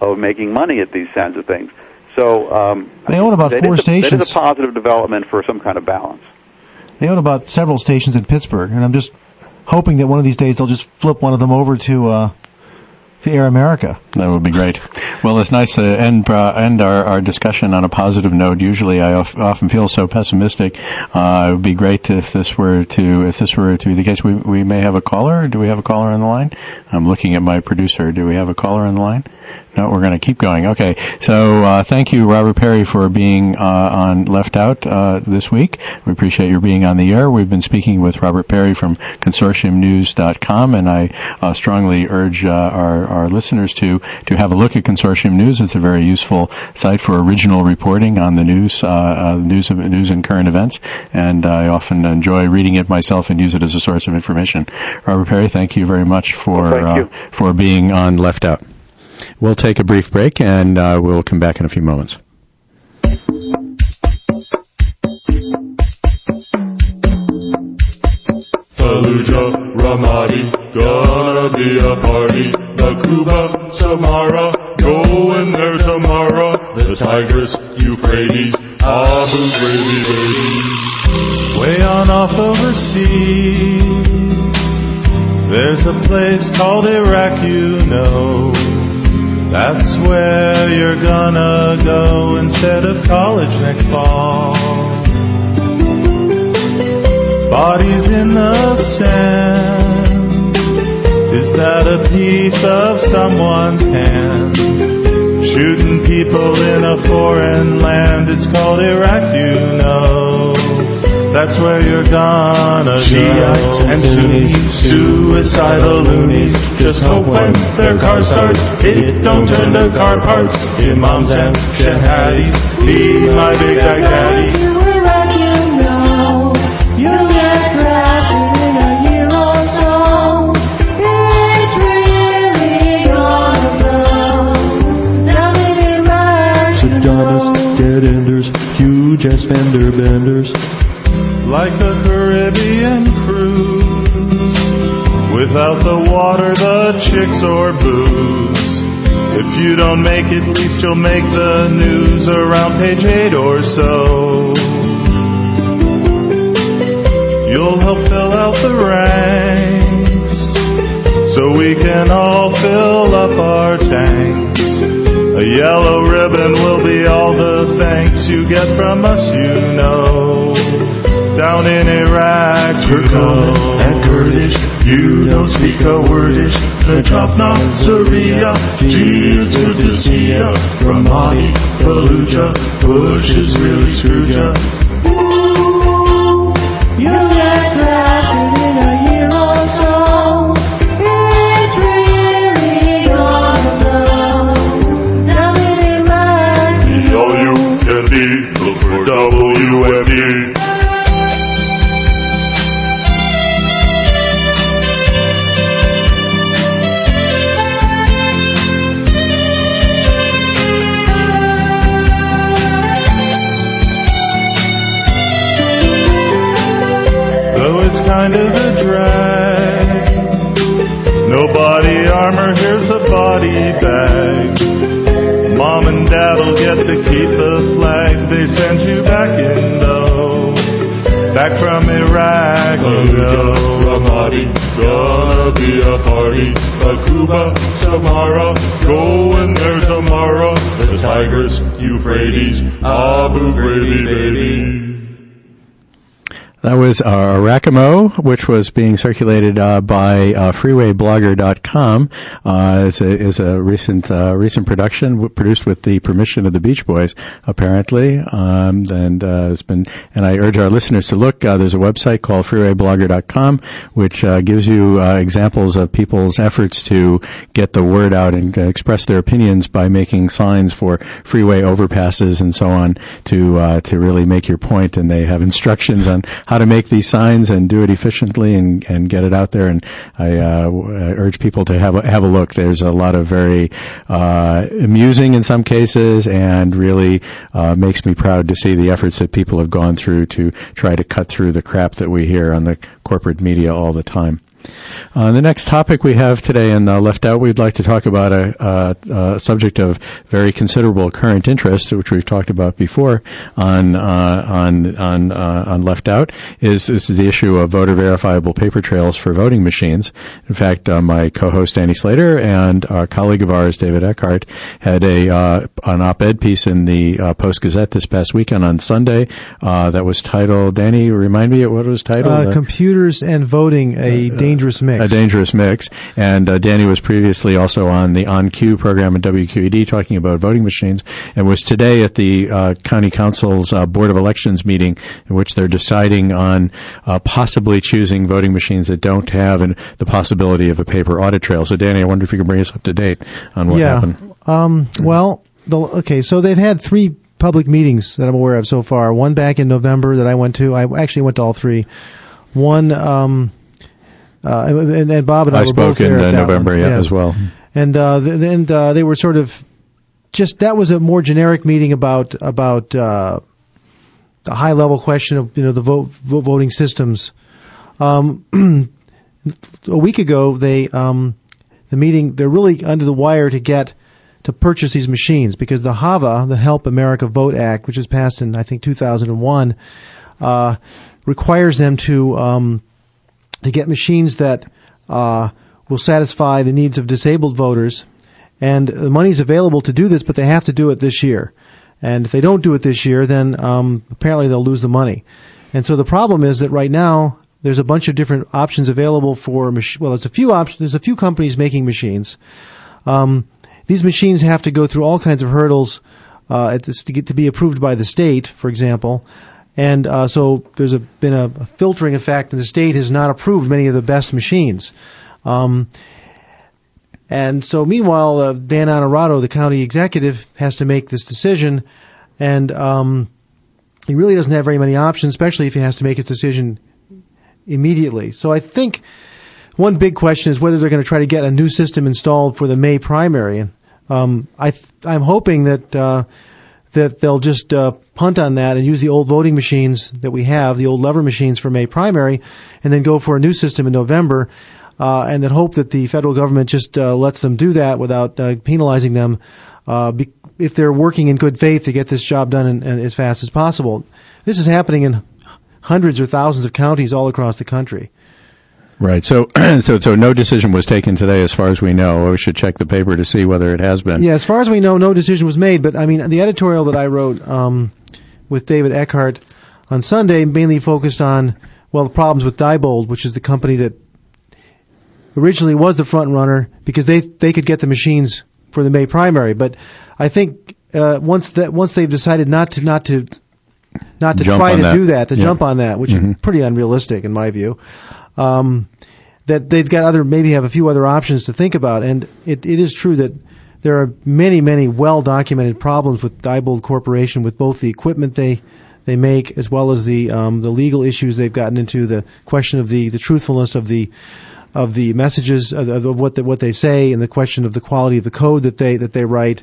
of making money at these kinds of things. So um, They own about that four a, That stations. is a positive development for some kind of balance. They own about several stations in Pittsburgh, and I'm just hoping that one of these days they'll just flip one of them over to uh, to Air America. That would be great. Well, it's nice to end uh, end our, our discussion on a positive note. Usually, I of, often feel so pessimistic. Uh, it would be great if this were to if this were to be the case. We we may have a caller. Do we have a caller on the line? I'm looking at my producer. Do we have a caller on the line? No, we're going to keep going. Okay. So uh, thank you, Robert Parry, for being uh, on Left Out uh, this week. We appreciate your being on the air. We've been speaking with Robert Parry from ConsortiumNews.com, and I uh, strongly urge uh, our, our listeners to to have a look at Consortium News. It's a very useful site for original reporting on the news, uh, uh, news, of, news and current events, and I often enjoy reading it myself and use it as a source of information. Robert Parry, thank you very much for Well, uh, for being on Left Out. We'll take a brief break and uh, we'll come back in a few moments. Fallujah, Ramadi, gonna be a party. Nakuba, Samarra, going there tomorrow. The Tigris, Euphrates, Abu Ghraib, baby. Way on off overseas, there's a place called Iraq, you know. That's where you're gonna go instead of college next fall. Bodies in the sand. Is that a piece of someone's hand? Shooting people in a foreign land. It's called Iraq, you know. That's where you're gonna Shiites go. and Sunnis, suicidal loonies. Just hope when their car starts, it don't turn to car parts. Imams and shahadis, be my big Baghdadi. You'll get drafted in a year or so. It's really gonna blow. Now maybe Iraq should Saddam's dead enders, huge ass fender benders. Like a Caribbean cruise. Without the water, the chicks or booze. If you don't make it, at least you'll make the news around page eight or so. You'll help fill out the ranks so we can all fill up our tanks. A yellow ribbon will be all the thanks you get from us, you know. Down in Iraq. Turkmen and Kurdish, you don't speak a wordish. Petrofna, Syria, gee, it's to see ya. Ramadi, Fallujah, Bush is really screwed ya. You'll get drafted in a year or so. It's really gonna blow. Down in Iraq. All you can be. Look for WFD. Kind of a drag. No body armor, here's a body bag. Mom and dad'll get to keep the flag they sent you back in though. Back from Iraq, you Fallujah, know. Ramadi, gonna be a party. Takuba, Samarra, go in there tomorrow. The Tigris, Euphrates, Abu Ghraib, baby. That was uh, Rakamo, which was being circulated uh, by uh, FreewayBlogger.com. Uh, is a is a recent uh, recent production w- produced with the permission of the Beach Boys, apparently. Um, and uh, it's been and I urge our listeners to look. Uh, there's a website called FreewayBlogger.com, which uh, gives you examples of people's efforts to get the word out and express their opinions by making signs for freeway overpasses and so on to to really make your point. And they have instructions on how to make these signs and do it efficiently and, and get it out there. And I, uh, urge people to have a, have a look. There's a lot of very uh, amusing in some cases, and really uh, makes me proud to see the efforts that people have gone through to try to cut through the crap that we hear on the corporate media all the time. Uh, the next topic we have today in uh, Left Out, we'd like to talk about a, a, a subject of very considerable current interest, which we've talked about before on uh, on on uh, on Left Out, is is the issue of voter verifiable paper trails for voting machines. In fact, uh, my co-host Danny Slater and a colleague of ours, David Eckhardt, had a uh, an op-ed piece in the uh, Post Gazette this past weekend on Sunday uh, that was titled. Danny, remind me what it was titled. Uh, Uh, computers and voting, a dangerous mix. a dangerous mix. And uh, Danny was previously also on the On Cue program at WQED talking about voting machines, and was today at the uh, County Council's uh, Board of Elections meeting, in which they're deciding on uh, possibly choosing voting machines that don't have and the possibility of a paper audit trail. So, Danny, I wonder if you can bring us up to date on what yeah. happened. Um, well, the, okay, so they've had three public meetings that I'm aware of so far. One back in November that I went to. I actually went to all three. One, um, uh, and, and Bob and I, I were both spoke in there uh, November, one. yeah, as well. And uh, th- and uh, they were sort of just that was a more generic meeting about about uh, the high level question of you know the vote, vote voting systems. Um, (clears throat) a week ago, they um, the meeting they're really under the wire to get to purchase these machines because the HAVA, the Help America Vote Act, which was passed in I think 2001, uh, requires them to um, to get machines that uh, will satisfy the needs of disabled voters. And the money's available to do this, but they have to do it this year. And if they don't do it this year, then um, apparently they'll lose the money. And so the problem is that right now there's a bunch of different options available for mach- well, there's a few options. There's a few companies making machines. Um, these machines have to go through all kinds of hurdles uh, this, to get to be approved by the state, for example. And uh, so there's a, been a, a filtering effect, and the state has not approved many of the best machines. Um, and so, meanwhile, uh, Dan Onorato, the county executive, has to make this decision, and um, he really doesn't have very many options, especially if he has to make his decision immediately. So, I think one big question is whether they're going to try to get a new system installed for the May primary. Um, I I'm hoping that uh, that they'll just uh, punt on that and use the old voting machines that we have, the old lever machines for May primary, and then go for a new system in November. Uh, and then hope that the federal government just uh, lets them do that without uh, penalizing them uh, be- if they're working in good faith to get this job done in, in as fast as possible. This is happening in hundreds or thousands of counties all across the country. Right. So, (clears throat) so, so no decision was taken today, as far as we know. We should check the paper to see whether it has been. Yeah, as far as we know, no decision was made. But I mean, the editorial that I wrote um, with David Eckhardt on Sunday mainly focused on well the problems with Diebold, which is the company that originally was the front runner because they they could get the machines for the May primary. But I think uh, once that once they've decided not to not to not to Jump try to that. do that, to Yeah. jump on that, which is pretty unrealistic in my view. Um, that they've got other maybe have a few other options to think about, and it, it is true that there are many many well documented problems with Diebold Corporation with both the equipment they they make as well as the um, the legal issues they've gotten into, the question of the the truthfulness of the of the messages of, of what the, what they say, and the question of the quality of the code that they that they write,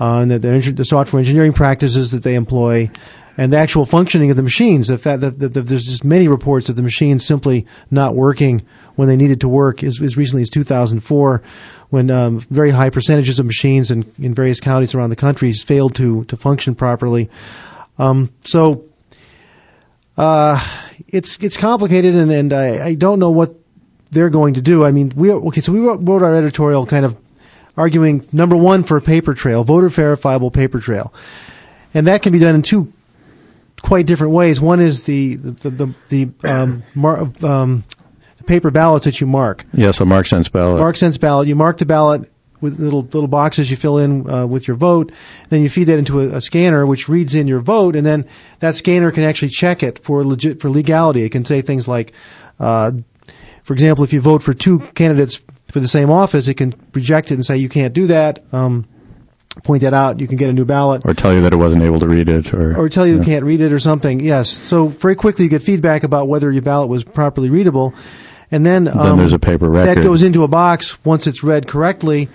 uh, and the, software engineering practices that they employ, and the actual functioning of the machines. The fact that, that, that there's just many reports of the machines simply not working when they needed to work, as, as recently as 2004, when um, very high percentages of machines in, in various counties around the country failed to to function properly. Um, so uh, it's it's complicated, and, and I, I don't know what they're going to do. I mean, we okay. So we wrote, wrote our editorial kind of arguing number one for a paper trail, voter verifiable paper trail, and that can be done in two quite different ways. One is the the the, the um, mar- um, paper ballots that you mark. Yeah, so Mark Sense ballot. Mark sense ballot. You mark the ballot with little little boxes you fill in uh, with your vote. Then you feed that into a, a scanner, which reads in your vote, and then that scanner can actually check it for legit for legality. It can say things like, uh, for example, if you vote for two candidates for the same office, it can reject it and say you can't do that. Um, point that out. You can get a new ballot or tell you that it wasn't able to read it, or or tell you you can't read it or something. Yes. So very quickly you get feedback about whether your ballot was properly readable, and then um, there's a paper record. that goes into a box once it's read correctly,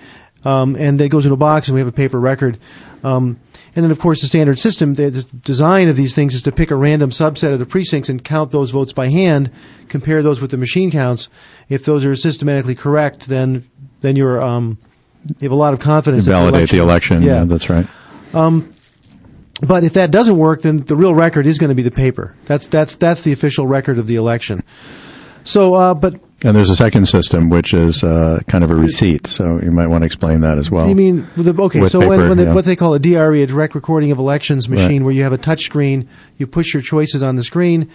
um, and that goes into a box, and we have a paper record. Um, and then, of course, the standard system, the the design of these things is to pick a random subset of the precincts and count those votes by hand, compare those with the machine counts. If those are systematically correct, then then you're um, you have a lot of confidence. that validate the election. Yeah. Yeah, that's right. But if that doesn't work, then the real record is going to be the paper. That's that's that's the official record of the election. So, uh, but And there's a second system, which is uh, kind of a receipt. So you might want to explain that as well. you mean the, okay? With So when, paper, when they, yeah. what they call a DRE, a direct recording of elections machine, Right. where you have a touch screen, you push your choices on the screen,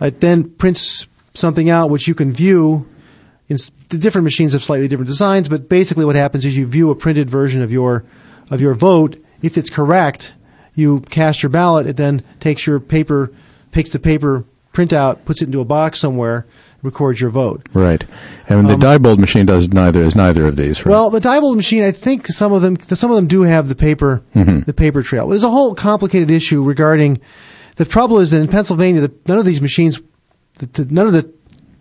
it then prints something out which you can view. The different machines have slightly different designs, but basically what happens is you view a printed version of your of your vote. If it's correct, you cast your ballot. It then takes your paper, takes the paper printout, puts it into a box somewhere, records your vote. right. And the Diebold machine does neither is neither of these. Right? Um, Well, the Diebold machine, I think some of them, some of them do have the paper, Mm-hmm. the paper trail. There's a whole complicated issue regarding. The trouble is that in Pennsylvania, that none of these machines, the, the, none of the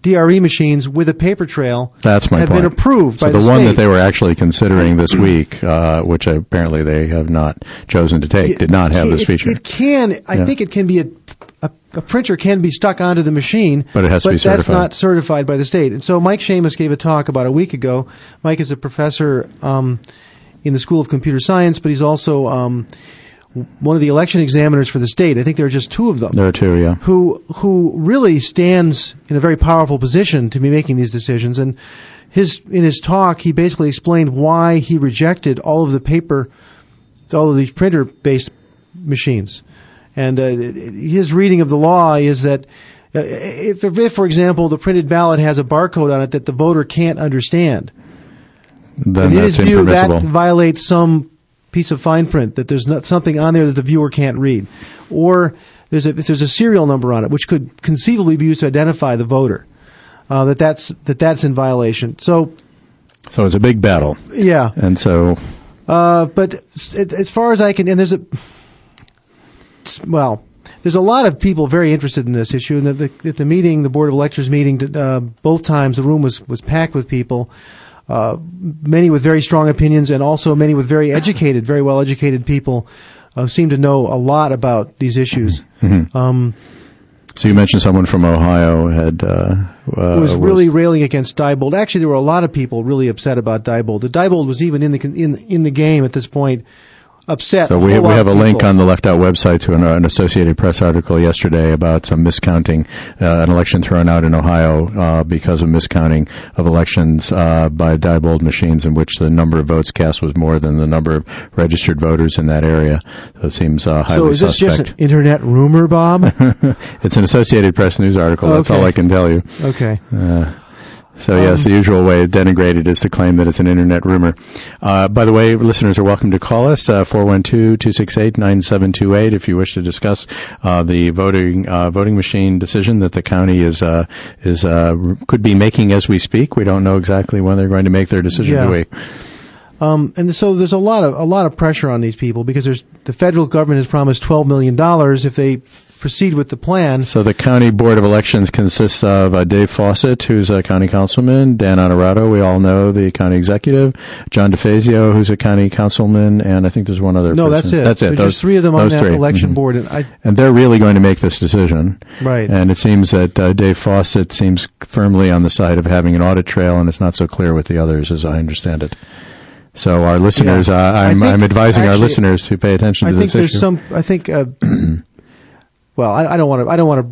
DRE machines with a paper trail That's my have point. been approved so by the, state. So, the, one state. that they were actually considering this week, uh, which apparently they have not chosen to take, did not have it, this feature. It can, I Yeah. think it can be a, a, a printer can be stuck onto the machine, But it has to be certified. that's not certified by the state. And so Mike Shamos gave a talk about a week ago. Mike is a professor um, in the School of Computer Science, but he's also um, one of the election examiners for the state. I think there are just two of them there are two, yeah. who who really stands in a very powerful position to be making these decisions. And his in his talk, he basically explained why he rejected all of the paper, all of these printer based machines. And uh, his reading of the law is that. uh, If, if, for example, the printed ballot has a barcode on it that the voter can't understand, Then in his view, that violates some piece of fine print that there's not something on there that the viewer can't read, or there's a if there's a serial number on it which could conceivably be used to identify the voter. Uh, that that's that that's in violation. So so it's a big battle. yeah, And so uh, but as far as I can, and there's a well, there's a lot of people very interested in this issue. And the, the, at the meeting, the board of electors meeting, uh, both times the room was was packed with people. Uh, many with very strong opinions, and also many with very educated, very well educated people uh, seem to know a lot about these issues. Um, So you mentioned someone from Ohio had uh, uh, was really railing against Diebold. Actually, there were a lot of people really upset about Diebold. The Diebold was even in the in in the game at this point upset. So we, whole we have a link on the Left Out website to an, an Associated Press article yesterday about some miscounting, uh, an election thrown out in Ohio uh, because of miscounting of elections uh, by Diebold machines, in which the number of votes cast was more than the number of registered voters in that area. So it seems uh, highly So is this suspect. just an internet rumor, Bob? (laughs) it's an Associated Press news article. That's Okay. all I can tell you. okay. So yes, the usual way of denigrated is to claim that it's an internet rumor. Uh, by the way, listeners are welcome to call us, uh, 412-268-9728 if you wish to discuss, uh, the voting, uh, voting machine decision that the county is, uh, is, uh, could be making as we speak. We don't know exactly when they're going to make their decision, Yeah. do we? Um, and so there's a lot of a lot of pressure on these people because there's the federal government has promised 12 million dollars if they proceed with the plan. So the county board of elections consists of uh, Dave Fawcett, who's a county councilman, Dan Onorato, we all know, the county executive, John DeFazio, who's a county councilman, and I think there's one other. No, person. that's it. That's it. There's those three of them on that three. election Mhm. board, and I And they're really going to make this decision. Right. And it seems that uh, Dave Fawcett seems firmly on the side of having an audit trail, and it's not so clear with the others, as I understand it. So our listeners, Yeah. uh, I I'm, think I'm advising our listeners to pay attention I to think this there's some. I think. Uh, (clears throat) well, I, I don't want to. I don't want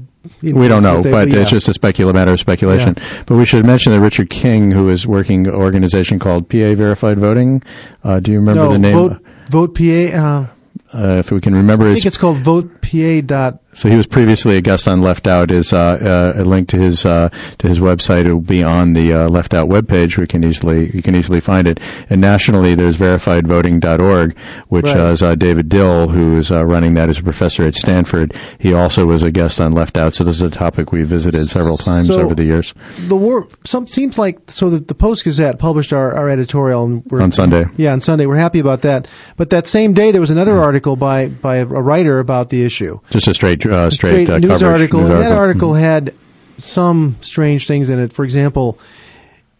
to. We don't know, they- but yeah. it's just a specula- matter of speculation. But we should mention that Richard King, who is working an organization called PA Verified Voting, uh, do you remember no the name? vote. Vote PA. Uh, Uh, if we can remember I think it's called VotePA. Dot. So he was previously a guest on Left Out. Is uh, uh, a link to his uh, to his website. It will be on the uh, Left Out webpage. Where we can easily you can easily find it. And nationally, there's verifiedvoting.org, which Right. uh, is uh, David Dill, who is uh, running that as a professor at Stanford. He also was a guest on Left Out. So this is a topic we visited several times So- over the years. The war. Some seems like so. The, the Post Gazette published our, our editorial and we're, On Sunday. Yeah, on Sunday. We're happy about that. But that same day, there was another article by by a, a writer about the issue. Just a straight uh, straight, Great uh, news coverage, article, news and that article Mhm. had some strange things in it. For example,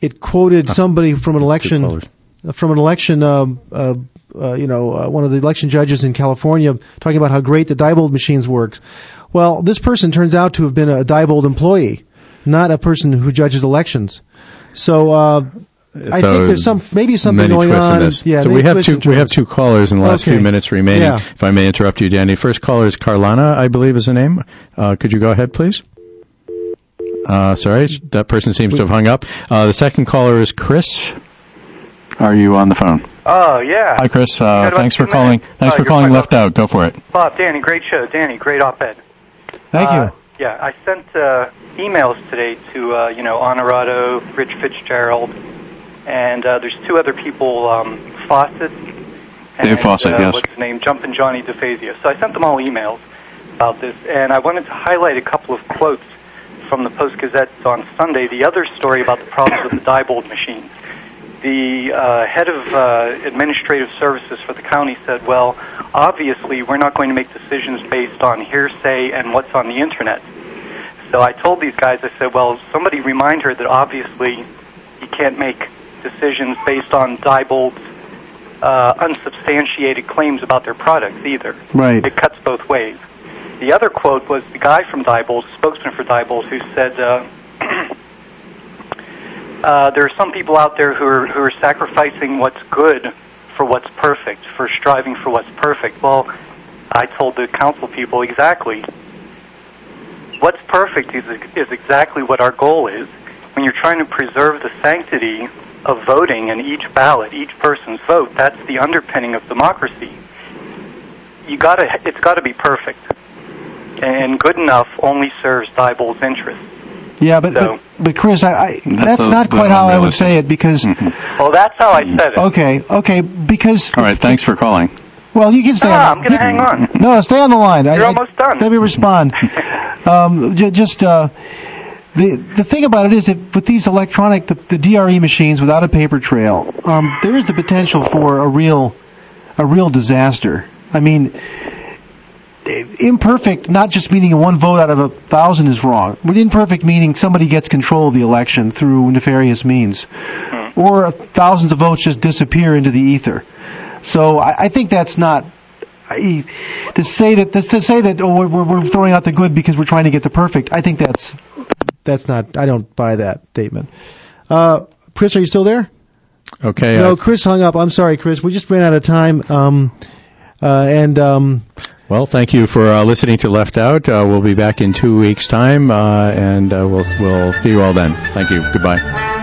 it quoted somebody from an election from an election. Um, uh, uh, you know, uh, one of the election judges in California talking about how great the Diebold machines works. Well, this person turns out to have been a Diebold employee, not a person who judges elections. So. Uh, I So think there's some maybe something many going twists on. in this. Yeah, so we have two we have two callers in the last Okay. few minutes remaining. Yeah. If I may interrupt you, Danny. First caller is Carlana, I believe is the name. Uh, could you go ahead, please? Uh, sorry, that person seems to have hung up. Uh, the second caller is Chris. Are you on the phone? Oh, yeah. Hi, Chris. Uh, thanks for calling. minutes. Thanks Oh, for calling. Left Out. Go for it. Bob, Danny, great show. Danny, great op-ed. Thank Uh, you. Yeah, I sent uh, emails today to, uh, you know, Onorato, Rich Fitzgerald, and uh, there's two other people, um, Fawcett. And, Dave Fawcett, uh, yes. What's his name? Jumpin' Johnny DeFazio. So I sent them all emails about this, and I wanted to highlight a couple of quotes from the Post-Gazette on Sunday. The other story about the problems with the Diebold machines. The uh, head of uh, administrative services for the county said, well, obviously we're not going to make decisions based on hearsay and what's on the internet. So I told these guys, I said, well, somebody remind her that obviously you can't make decisions based on Diebold's uh, unsubstantiated claims about their products either. Right. It cuts both ways. The other quote was the guy from Diebold, spokesman for Diebold, who said, uh, (clears throat) uh, there are some people out there who are, who are sacrificing what's good for what's perfect, for striving for what's perfect. Well, I told the council people exactly. What's perfect is, is exactly what our goal is. When you're trying to preserve the sanctity of voting and each ballot, each person's vote, that's the underpinning of democracy. You gotta, it's gotta be perfect. And good enough only serves Diebold's interests. Yeah, but, So- but, but Chris, I, I, that's, a- not quite how I would say it because, (laughs) Well, that's how I said it. okay, okay, because, All right. Thanks for calling. well, you can stay Ah, on. I'm gonna hang on. No, stay on the line. I- You're I- almost done. Let me respond. (laughs) um, j- just uh, the the thing about it is that with these electronic the, the DRE machines without a paper trail, um, there is the potential for a real a real disaster. I mean, imperfect, not just meaning one vote out of a thousand is wrong. But imperfect meaning somebody gets control of the election through nefarious means, or thousands of votes just disappear into the ether. So I, I think that's not. I, to say that to say that oh we're, we're throwing out the good because we're trying to get the perfect. I think that's That's not. I don't buy that statement. Uh, Chris, are you still there? Okay. No, uh, Chris hung up. I'm sorry, Chris. We just ran out of time. Um, Uh, and um, Well, thank you for uh, listening to Left Out. Uh, we'll be back in two weeks' time, uh, and uh, we'll we'll see you all then. Thank you. Goodbye.